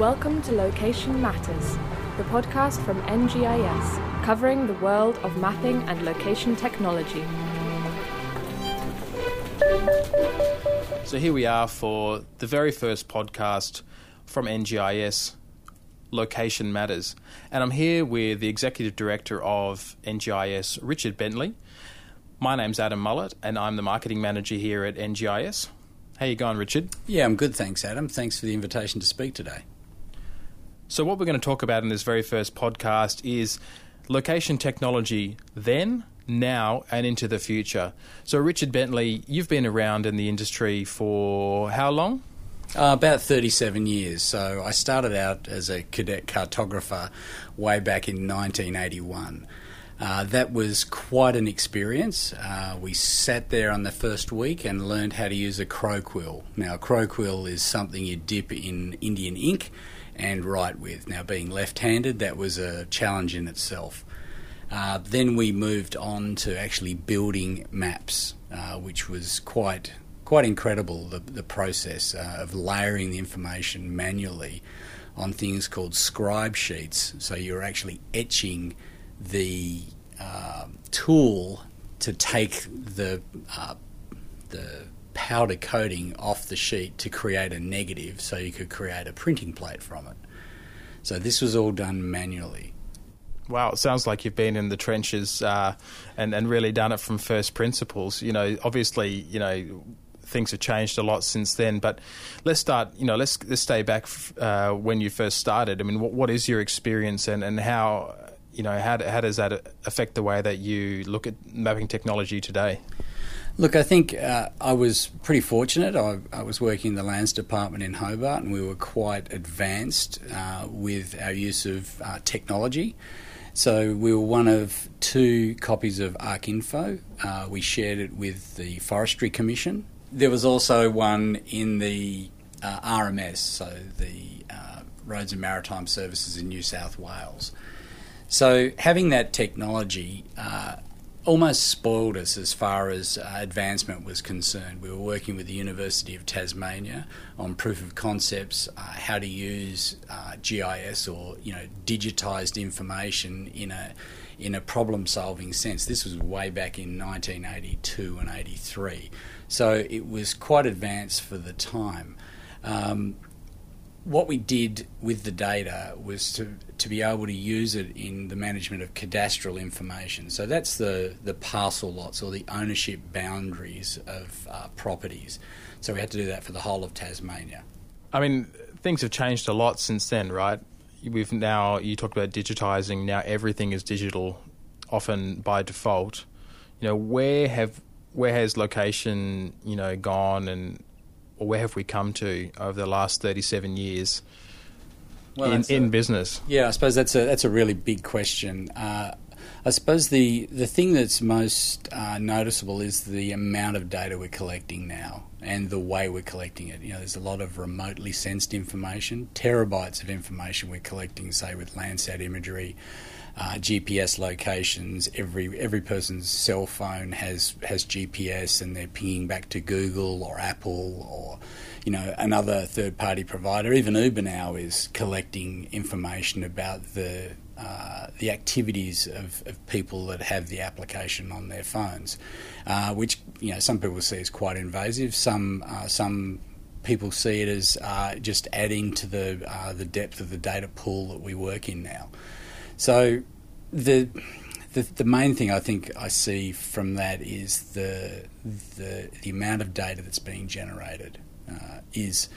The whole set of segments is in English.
Welcome to Location Matters, the podcast from NGIS, covering the world of mapping and location technology. So here we are for the very first podcast from NGIS, Location Matters. And I'm here with the Executive Director of NGIS, Richard Bentley. My name's Adam Mullett, and I'm the Marketing Manager here at NGIS. How you going, Richard? Yeah, I'm good, thanks, Adam. Thanks for the invitation to speak today. So, what we're going to talk about in this very first podcast is location technology then, now, and into the future. So, Richard Bentley, you've been around in the industry for how long? Uh, about 37 years. So, I started out as a cadet cartographer way back in 1981. Uh, that was quite an experience. Uh, we sat there on the first week and learned how to use a crow quill. Now, a crow quill is something you dip in Indian ink and write with. Now, being left handed, that was a challenge in itself. Uh, then we moved on to actually building maps, uh, which was quite quite incredible. The, the process uh, of layering the information manually on things called scribe sheets. So you're actually etching the uh, tool to take the uh, the powder coating off the sheet to create a negative so you could create a printing plate from it. So this was all done manually. Wow, it sounds like you've been in the trenches uh, and, and really done it from first principles. You know, obviously, you know, things have changed a lot since then. But let's start. You know, let's let's stay back uh, when you first started. I mean, what, what is your experience and, and how you know how how does that affect the way that you look at mapping technology today? Look, I think uh, I was pretty fortunate. I, I, was working in the lands department in Hobart, and we were quite advanced uh, with our use of uh, technology. So we were one of two copies of ArcInfo. Uh, we shared it with the Forestry Commission. There was also one in the uh, RMS, so the uh, Roads and Maritime Services in New South Wales. So having that technology almost spoiled us as far as uh, advancement was concerned. We were working with the University of Tasmania on proof of concepts, uh, how to use uh, GIS or you know digitized information in a in a problem solving sense. This was way back in 1982 and 83, so it was quite advanced for the time. Um, what we did with the data was to, to be able to use it in the management of cadastral information. So that's the, the parcel lots or the ownership boundaries of uh, properties. So we had to do that for the whole of Tasmania. I mean, things have changed a lot since then, right? We've now, you talked about digitizing, now everything is digital, often by default. You know, where have where has location, you know, gone and or where have we come to over the last 37 years well, in, in a, business? Yeah, I suppose that's a that's a really big question. Uh, I suppose the the thing that's most uh, noticeable is the amount of data we're collecting now and the way we're collecting it. You know, there's a lot of remotely sensed information, terabytes of information we're collecting, say with Landsat imagery uh, GPS locations. Every every person's cell phone has has GPS, and they're pinging back to Google or Apple or you know another third party provider. Even Uber now is collecting information about the uh, the activities of, of, people that have the application on their phones, uh, which you know some people see as quite invasive. Some uh, some people see it as uh, just adding to the uh, the depth of the data pool that we work in now. So the, the the main thing I think I see from that is the the the amount of data that's being generated uh, is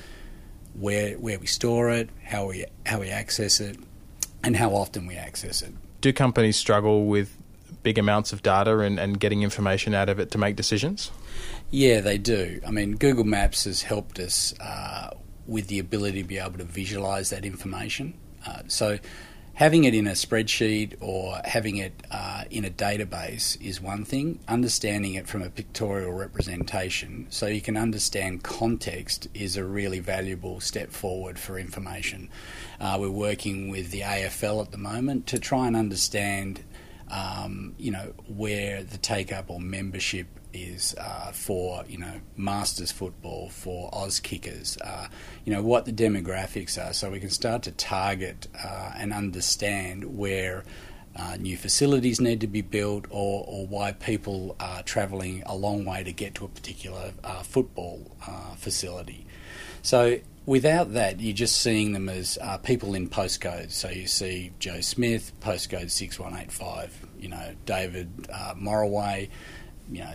where where we store it, how we how we access it, and how often we access it. Do companies struggle with big amounts of data and, and getting information out of it to make decisions? Yeah, they do. I mean, Google Maps has helped us uh, with the ability to be able to visualize that information. Uh, so having it in a spreadsheet or having it uh, in a database is one thing. Understanding it from a pictorial representation so you can understand context is a really valuable step forward for information. Uh, we're working with the AFL at the moment to try and understand. Um, you know where the take up or membership is uh, for you know Masters football, for Auskickers, uh, you know what the demographics are, so we can start to target uh, and understand where. Uh, new facilities need to be built, or, or why people are travelling a long way to get to a particular uh, football uh, facility. So without that, you're just seeing them as uh, people in postcodes. So you see Joe Smith, postcode 6185, you know, David uh, Morroway, you know,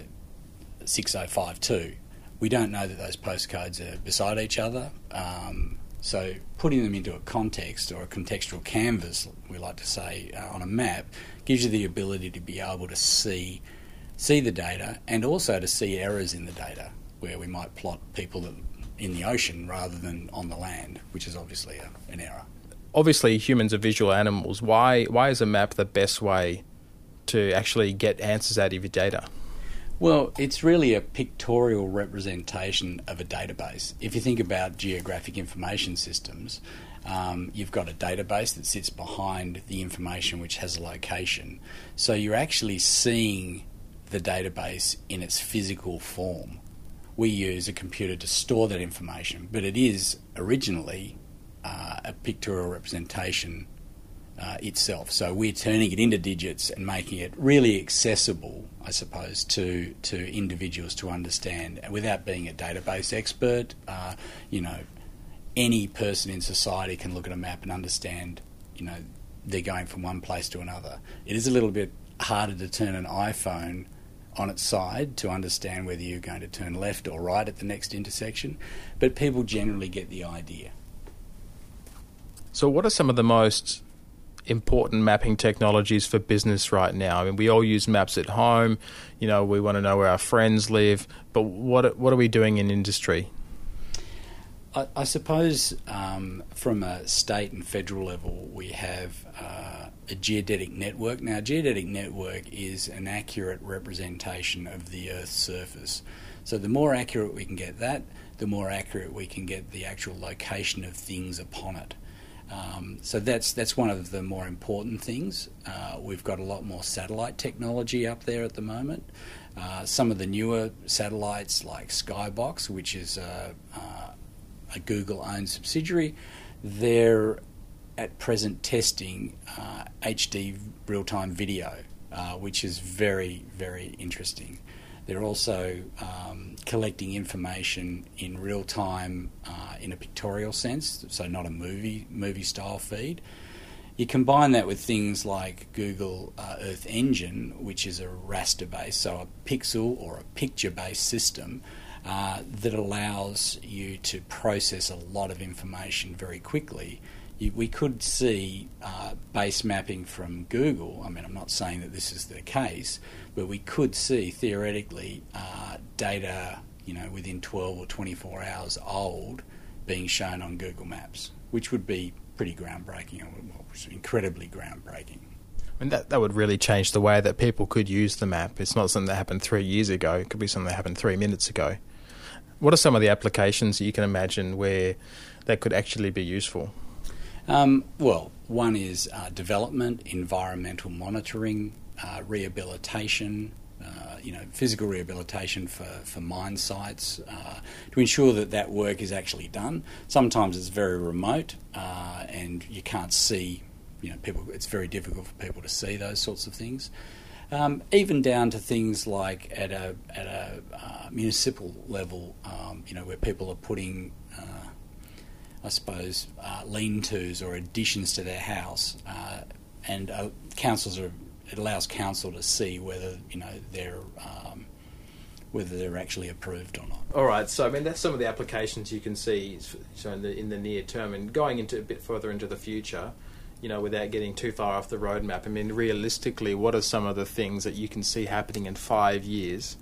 6052. We don't know that those postcodes are beside each other. Um, so putting them into a context or a contextual canvas, we like to say uh, on a map, gives you the ability to be able to see see the data and also to see errors in the data where we might plot people that in the ocean rather than on the land, which is obviously a, an error. Obviously, humans are visual animals. Why why is a map the best way to actually get answers out of your data? Well, it's really a pictorial representation of a database. If you think about geographic information systems, um, you've got a database that sits behind the information which has a location. So you're actually seeing the database in its physical form we use a computer to store that information, but it is originally uh, a pictorial representation uh, itself. So we're turning it into digits and making it really accessible, I suppose, to to individuals to understand without being a database expert. Uh, you know, any person in society can look at a map and understand. You know, they're going from one place to another. It is a little bit harder to turn an iPhone on its side to understand whether you're going to turn left or right at the next intersection, but people generally get the idea. So, what are some of the most important mapping technologies for business right now? I mean, we all use maps at home. You know, we want to know where our friends live, but what what are we doing in industry? I, I suppose um, from a state and federal level, we have. Uh, a geodetic network. Now, a geodetic network is an accurate representation of the Earth's surface. So, the more accurate we can get that, the more accurate we can get the actual location of things upon it. Um, so that's that's one of the more important things. Uh, we've got a lot more satellite technology up there at the moment. Uh, some of the newer satellites, like Skybox, which is a, a Google-owned subsidiary, they're at present testing uh, HD real time video, uh, which is very, very interesting. They're also um, collecting information in real time uh, in a pictorial sense, so not a movie movie style feed. You combine that with things like Google uh, Earth Engine, which is a raster based, so a pixel or a picture based system uh, that allows you to process a lot of information very quickly we could see uh, base mapping from Google. I mean, I'm not saying that this is the case, but we could see theoretically uh, data, you know, within 12 or 24 hours old being shown on Google Maps, which would be pretty groundbreaking, well, incredibly groundbreaking. I mean, that, that would really change the way that people could use the map. It's not something that happened three years ago, it could be something that happened three minutes ago. What are some of the applications that you can imagine where that could actually be useful? Um, well, one is uh, development, environmental monitoring, uh, rehabilitation, uh, you know, physical rehabilitation for, for mine sites uh, to ensure that that work is actually done. Sometimes it's very remote uh, and you can't see, you know, people. It's very difficult for people to see those sorts of things. Um, even down to things like at a at a uh, municipal level, um, you know, where people are putting I suppose, uh, lean-tos or additions to their house, uh, and uh, councils are. It allows council to see whether you know they're um, whether they're actually approved or not. All right. So I mean, that's some of the applications you can see so in the in the near term, and going into a bit further into the future. You know, without getting too far off the roadmap. I mean, realistically, what are some of the things that you can see happening in five years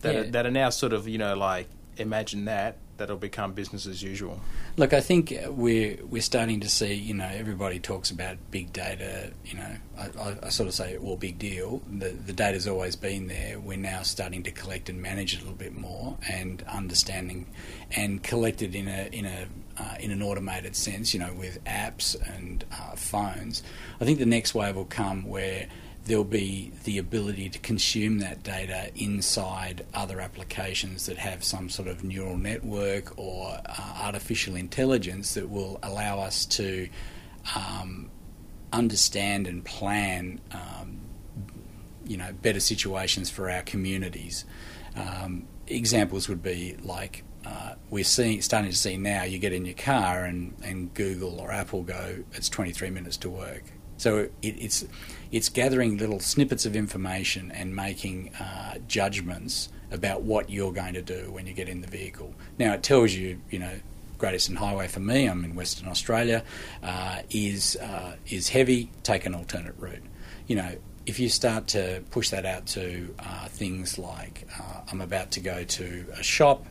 that yeah. are, that are now sort of you know like imagine that that'll become business as usual? Look, I think we're we're starting to see. You know, everybody talks about big data. You know, I, I sort of say, well, big deal. The the data's always been there. We're now starting to collect and manage it a little bit more, and understanding and collect it in a in a uh, in an automated sense. You know, with apps and uh, phones. I think the next wave will come where there'll be the ability to consume that data inside other applications that have some sort of neural network or uh, artificial intelligence that will allow us to um, understand and plan, um, you know, better situations for our communities. Um, examples would be like uh, we're seeing, starting to see now. You get in your car and, and Google or Apple go, it's 23 minutes to work. So it, it's it's gathering little snippets of information and making uh, judgments about what you're going to do when you get in the vehicle. Now it tells you, you know, Great Eastern Highway for me. I'm in Western Australia. Uh, is uh, is heavy. Take an alternate route. You know, if you start to push that out to uh, things like uh, I'm about to go to a shop,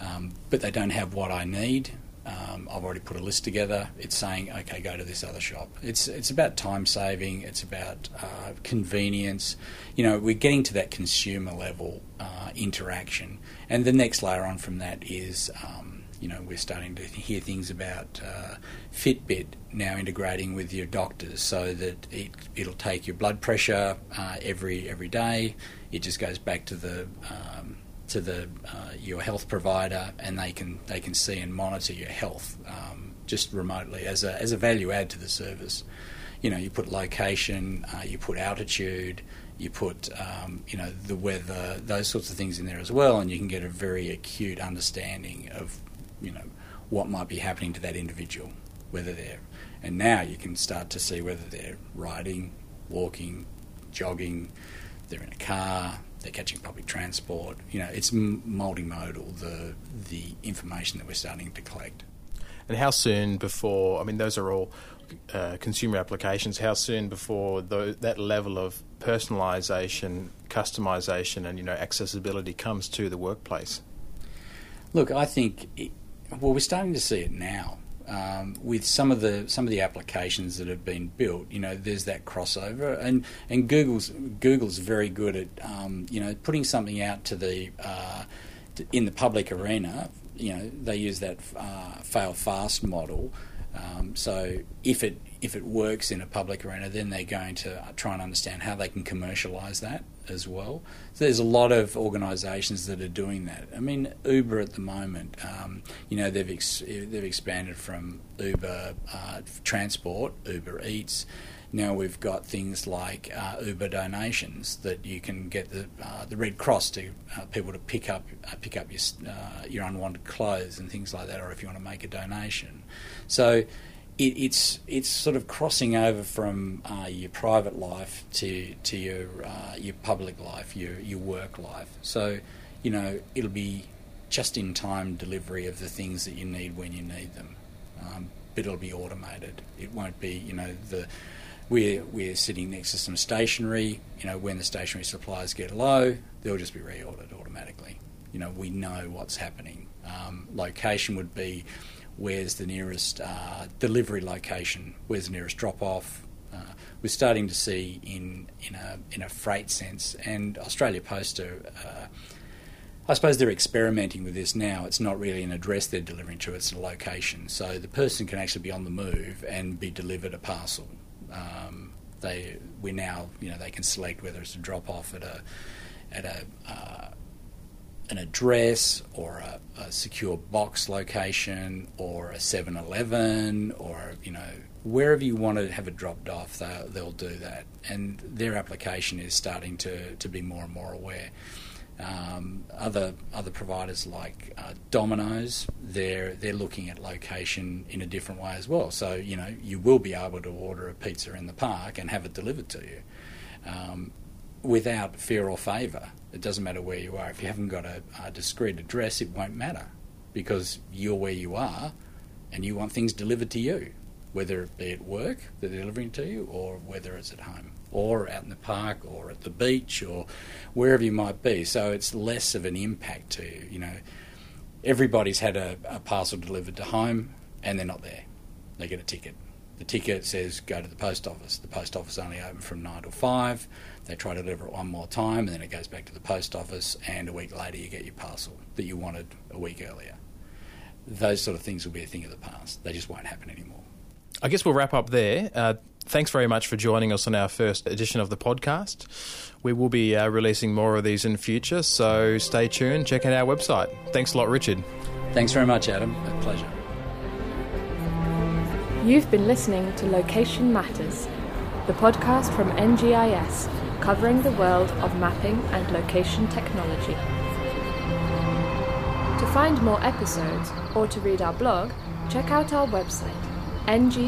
um, but they don't have what I need. Um, I've already put a list together. It's saying, okay, go to this other shop. It's it's about time saving. It's about uh, convenience. You know, we're getting to that consumer level uh, interaction, and the next layer on from that is. Um, you know, we're starting to hear things about uh, Fitbit now integrating with your doctors, so that it, it'll take your blood pressure uh, every every day. It just goes back to the um, to the uh, your health provider, and they can they can see and monitor your health um, just remotely as a as a value add to the service. You know, you put location, uh, you put altitude, you put um, you know the weather, those sorts of things in there as well, and you can get a very acute understanding of you know what might be happening to that individual, whether they're and now you can start to see whether they're riding, walking, jogging, they're in a car, they're catching public transport. You know, it's multimodal. The the information that we're starting to collect. And how soon before? I mean, those are all uh, consumer applications. How soon before the, that level of personalisation, customisation, and you know accessibility comes to the workplace? Look, I think. It, well, we're starting to see it now um, with some of the some of the applications that have been built, you know, there's that crossover, and and Google's Google's very good at um, you know putting something out to the uh, to, in the public arena. You know, they use that uh, fail fast model. Um, so if it if it works in a public arena, then they're going to try and understand how they can commercialise that as well. So there's a lot of organisations that are doing that. I mean, Uber at the moment, um, you know, they've ex- they've expanded from Uber uh, Transport, Uber Eats. Now we've got things like uh, Uber donations that you can get the uh, the Red Cross to uh, people to pick up uh, pick up your uh, your unwanted clothes and things like that, or if you want to make a donation. So it, it's it's sort of crossing over from uh, your private life to to your uh, your public life, your your work life. So, you know, it'll be just in time delivery of the things that you need when you need them, um, but it'll be automated. It won't be, you know, the we're we're sitting next to some stationery. You know, when the stationery supplies get low, they'll just be reordered automatically. You know, we know what's happening. Um, location would be where's the nearest uh, delivery location, where's the nearest drop off. Uh, we're starting to see in in a in a freight sense, and Australia Post are. Uh, I suppose they're experimenting with this now. It's not really an address they're delivering to; it's a location. So the person can actually be on the move and be delivered a parcel. Um, they we now you know they can select whether it's a drop off at a at a uh, an address or a, a secure box location or a 7-Eleven or you know wherever you want to have it dropped off, they'll, they'll do that. And their application is starting to, to be more and more aware. Um, other other providers like uh, Domino's, they're they're looking at location in a different way as well. So you know you will be able to order a pizza in the park and have it delivered to you. Um, without fear or favour. It doesn't matter where you are. If you haven't got a, a discrete address, it won't matter because you're where you are and you want things delivered to you, whether it be at work they're delivering to you or whether it's at home or out in the park or at the beach or wherever you might be. So it's less of an impact to you. You know, everybody's had a, a parcel delivered to home and they're not there. They get a ticket. The ticket says go to the post office. The post office only open from nine till five. They try to deliver it one more time, and then it goes back to the post office, and a week later you get your parcel that you wanted a week earlier. Those sort of things will be a thing of the past. They just won't happen anymore. I guess we'll wrap up there. Uh, thanks very much for joining us on our first edition of the podcast. We will be uh, releasing more of these in future, so stay tuned. Check out our website. Thanks a lot, Richard. Thanks very much, Adam. A pleasure. You've been listening to Location Matters, the podcast from NGIS covering the world of mapping and location technology. To find more episodes or to read our blog, check out our website ngis.com.au.